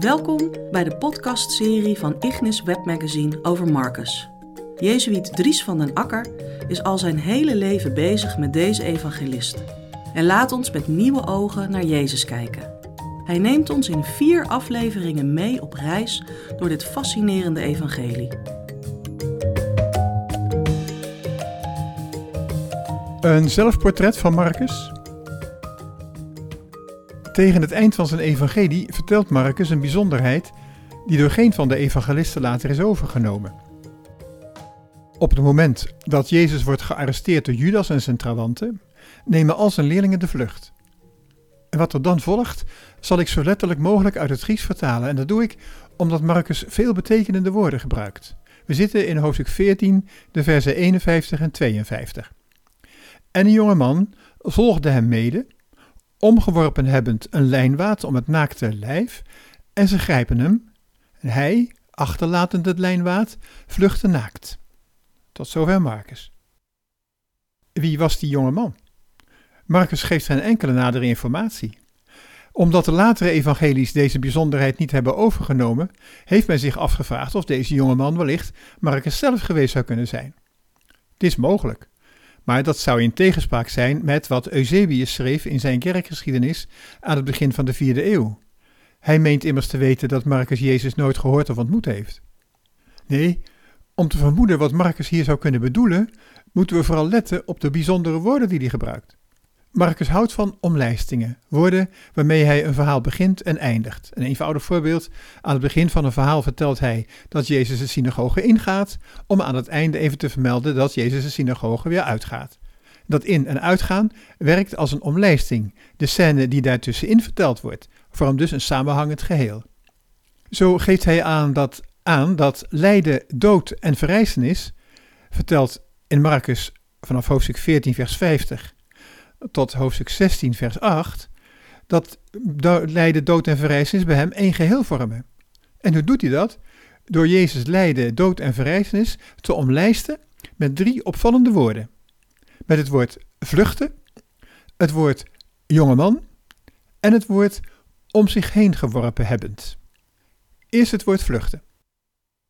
Welkom bij de podcastserie van Ignis Webmagazine over Marcus. Jezuïet Dries van den Akker is al zijn hele leven bezig met deze evangelist. En laat ons met nieuwe ogen naar Jezus kijken. Hij neemt ons in vier afleveringen mee op reis door dit fascinerende evangelie. Een zelfportret van Marcus. Tegen het eind van zijn evangelie vertelt Marcus een bijzonderheid die door geen van de evangelisten later is overgenomen. Op het moment dat Jezus wordt gearresteerd door Judas en zijn trawanten, nemen al zijn leerlingen de vlucht. En wat er dan volgt, zal ik zo letterlijk mogelijk uit het Grieks vertalen. En dat doe ik omdat Marcus veel betekenende woorden gebruikt. We zitten in hoofdstuk 14, de versen 51 en 52. En een jonge man volgde hem mede, omgeworpen hebbend een lijnwaad om het naakte lijf, en ze grijpen hem, en hij, achterlatend het lijnwaad, vluchtte naakt. Tot zover Marcus. Wie was die jonge man? Marcus geeft geen enkele nadere informatie. Omdat de latere evangelies deze bijzonderheid niet hebben overgenomen, heeft men zich afgevraagd of deze jonge man wellicht Marcus zelf geweest zou kunnen zijn. Het is mogelijk, maar dat zou in tegenspraak zijn met wat Eusebius schreef in zijn kerkgeschiedenis aan het begin van de vierde eeuw. Hij meent immers te weten dat Marcus Jezus nooit gehoord of ontmoet heeft. Nee, om te vermoeden wat Marcus hier zou kunnen bedoelen, moeten we vooral letten op de bijzondere woorden die hij gebruikt. Marcus houdt van omlijstingen, woorden waarmee hij een verhaal begint en eindigt. Een eenvoudig voorbeeld: aan het begin van een verhaal vertelt hij dat Jezus de synagoge ingaat, om aan het einde even te vermelden dat Jezus de synagoge weer uitgaat. Dat in- en uitgaan werkt als een omlijsting. De scène die daartussenin verteld wordt, vormt dus een samenhangend geheel. Zo geeft hij aan dat, aan dat lijden, dood en verrijzenis, verteld in Marcus vanaf hoofdstuk 14, vers 50 tot hoofdstuk 16, vers 8, dat lijden, dood en verrijzenis bij hem één geheel vormen. En hoe doet hij dat? Door Jezus lijden, dood en verrijzenis te omlijsten met drie opvallende woorden. Met het woord vluchten, het woord jongeman en het woord om zich heen geworpen hebbend. Eerst het woord vluchten.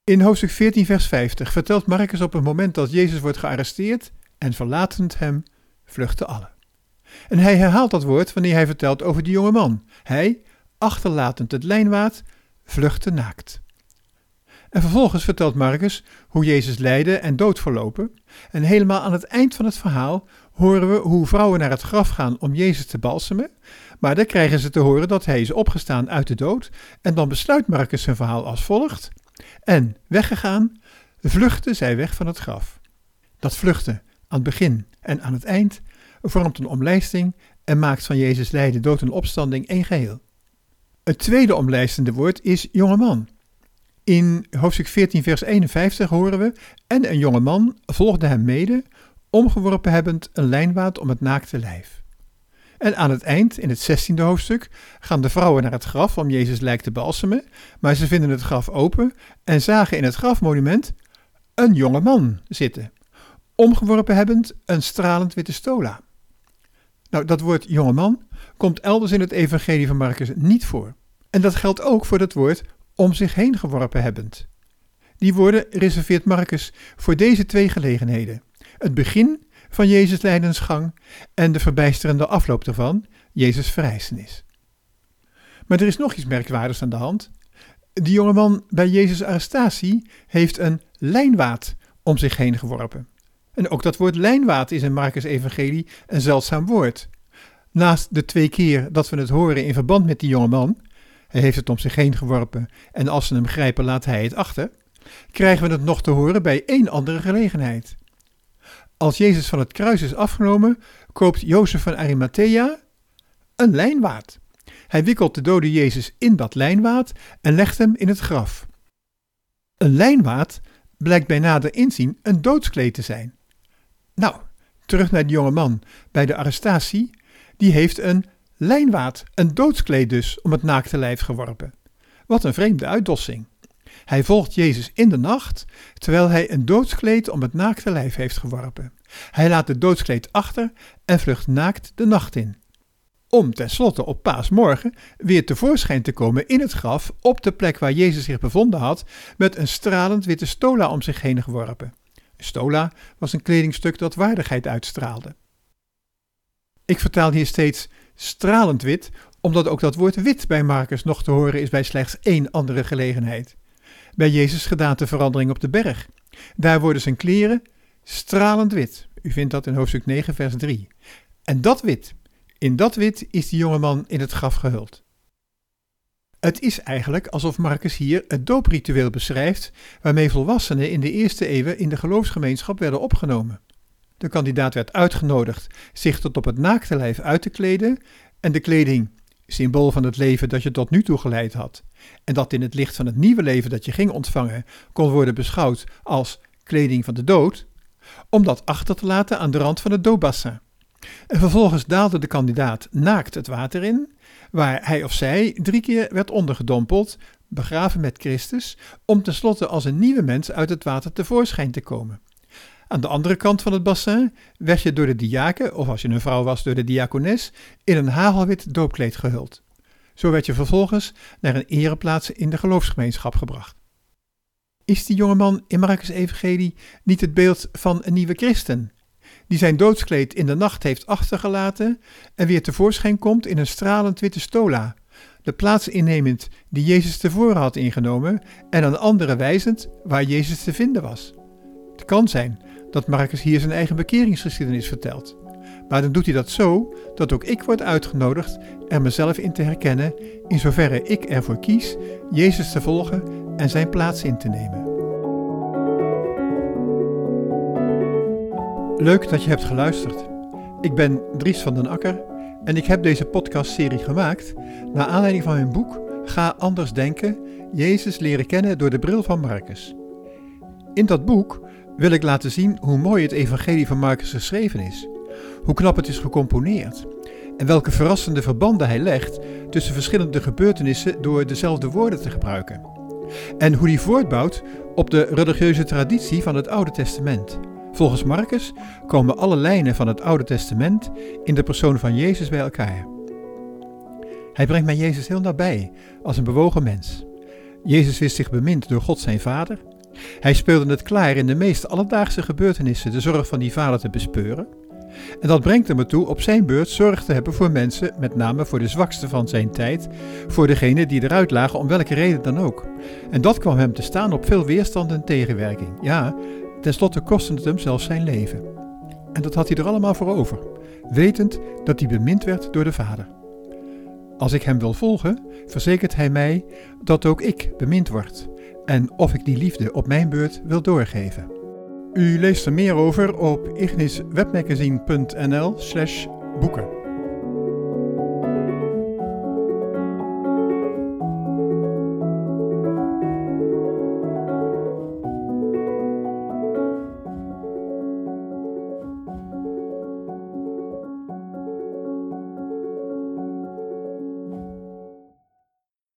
In hoofdstuk 14, vers 50 vertelt Marcus op het moment dat Jezus wordt gearresteerd en verlatend hem vluchten allen. En hij herhaalt dat woord wanneer hij vertelt over die jonge man. Hij, achterlatend het lijnwaad, vluchtte naakt. En vervolgens vertelt Marcus hoe Jezus lijde en dood verlopen. En helemaal aan het eind van het verhaal horen we hoe vrouwen naar het graf gaan om Jezus te balsemen. Maar dan krijgen ze te horen dat hij is opgestaan uit de dood. En dan besluit Marcus zijn verhaal als volgt. En weggegaan, vluchtte zij weg van het graf. Dat vluchten aan het begin en aan het eind vormt een omlijsting en maakt van Jezus lijden, dood en opstanding één geheel. Het tweede omlijstende woord is jongeman. In hoofdstuk 14, vers 51 horen we: En een jonge man volgde hem mede, omgeworpen hebbend een lijnwaad om het naakte lijf. En aan het eind, in het 16e hoofdstuk, gaan de vrouwen naar het graf om Jezus lijk te balsemen, maar ze vinden het graf open en zagen in het grafmonument een jonge man zitten, omgeworpen hebbend een stralend witte stola. Nou, dat woord jongeman komt elders in het evangelie van Marcus niet voor. En dat geldt ook voor het woord om zich heen geworpen hebbend. Die woorden reserveert Marcus voor deze twee gelegenheden. Het begin van Jezus' lijdensgang en de verbijsterende afloop daarvan, Jezus' verrijzenis. Maar er is nog iets merkwaardigs aan de hand. Die jongeman bij Jezus' arrestatie heeft een lijnwaad om zich heen geworpen. En ook dat woord lijnwaad is in Marcus' evangelie een zeldzaam woord. Naast de twee keer dat we het horen in verband met die jonge man, hij heeft het om zich heen geworpen en als ze hem grijpen laat hij het achter, krijgen we het nog te horen bij één andere gelegenheid. Als Jezus van het kruis is afgenomen, koopt Jozef van Arimathea een lijnwaad. Hij wikkelt de dode Jezus in dat lijnwaad en legt hem in het graf. Een lijnwaad blijkt bij nader inzien een doodskleed te zijn. Nou, terug naar die jonge man bij de arrestatie. Die heeft een lijnwaad, een doodskleed dus, om het naakte lijf geworpen. Wat een vreemde uitdossing. Hij volgt Jezus in de nacht, terwijl hij een doodskleed om het naakte lijf heeft geworpen. Hij laat het doodskleed achter en vlucht naakt de nacht in. om tenslotte op paasmorgen weer tevoorschijn te komen in het graf op de plek waar Jezus zich bevonden had, met een stralend witte stola om zich heen geworpen. Stola was een kledingstuk dat waardigheid uitstraalde. Ik vertaal hier steeds stralend wit, omdat ook dat woord wit bij Marcus nog te horen is bij slechts één andere gelegenheid. Bij Jezus' gedaanteverandering op de berg. Daar worden zijn kleren stralend wit. U vindt dat in hoofdstuk 9, vers 3. En dat wit, in dat wit is die jongeman in het graf gehuld. Het is eigenlijk alsof Marcus hier het doopritueel beschrijft waarmee volwassenen in de eerste eeuwen in de geloofsgemeenschap werden opgenomen. De kandidaat werd uitgenodigd zich tot op het naakte lijf uit te kleden en de kleding, symbool van het leven dat je tot nu toe geleid had, en dat in het licht van het nieuwe leven dat je ging ontvangen kon worden beschouwd als kleding van de dood, om dat achter te laten aan de rand van het doodbassin. En vervolgens daalde de kandidaat naakt het water in, waar hij of zij drie keer werd ondergedompeld, begraven met Christus, om tenslotte als een nieuwe mens uit het water tevoorschijn te komen. Aan de andere kant van het bassin werd je door de diaken, of als je een vrouw was door de diakones, in een hagelwit doopkleed gehuld. Zo werd je vervolgens naar een ereplaats in de geloofsgemeenschap gebracht. Is die jongeman in Marcus' Evangelie niet het beeld van een nieuwe christen, die zijn doodskleed in de nacht heeft achtergelaten en weer tevoorschijn komt in een stralend witte stola, de plaats innemend die Jezus tevoren had ingenomen en aan anderen wijzend waar Jezus te vinden was? Het kan zijn dat Marcus hier zijn eigen bekeringsgeschiedenis vertelt. Maar dan doet hij dat zo dat ook ik word uitgenodigd er mezelf in te herkennen, in zoverre ik ervoor kies Jezus te volgen en zijn plaats in te nemen. Leuk dat je hebt geluisterd. Ik ben Dries van den Akker en ik heb deze podcastserie gemaakt naar aanleiding van mijn boek Ga anders denken: Jezus leren kennen door de bril van Marcus. In dat boek wil ik laten zien hoe mooi het evangelie van Marcus geschreven is, hoe knap het is gecomponeerd en welke verrassende verbanden hij legt tussen verschillende gebeurtenissen door dezelfde woorden te gebruiken. En hoe die voortbouwt op de religieuze traditie van het Oude Testament. Volgens Marcus komen alle lijnen van het Oude Testament in de persoon van Jezus bij elkaar. Hij brengt mij Jezus heel nabij, als een bewogen mens. Jezus wist zich bemind door God zijn Vader hij speelde het klaar in de meest alledaagse gebeurtenissen de zorg van die vader te bespeuren. En dat brengt hem ertoe op zijn beurt zorg te hebben voor mensen, met name voor de zwakste van zijn tijd, voor degenen die eruit lagen om welke reden dan ook. En dat kwam hem te staan op veel weerstand en tegenwerking. Ja, tenslotte kostte het hem zelfs zijn leven. En dat had hij er allemaal voor over, wetend dat hij bemind werd door de Vader. Als ik hem wil volgen, verzekert hij mij dat ook ik bemind word en of ik die liefde op mijn beurt wil doorgeven. U leest er meer over op igniswebmagazine.nl/boeken.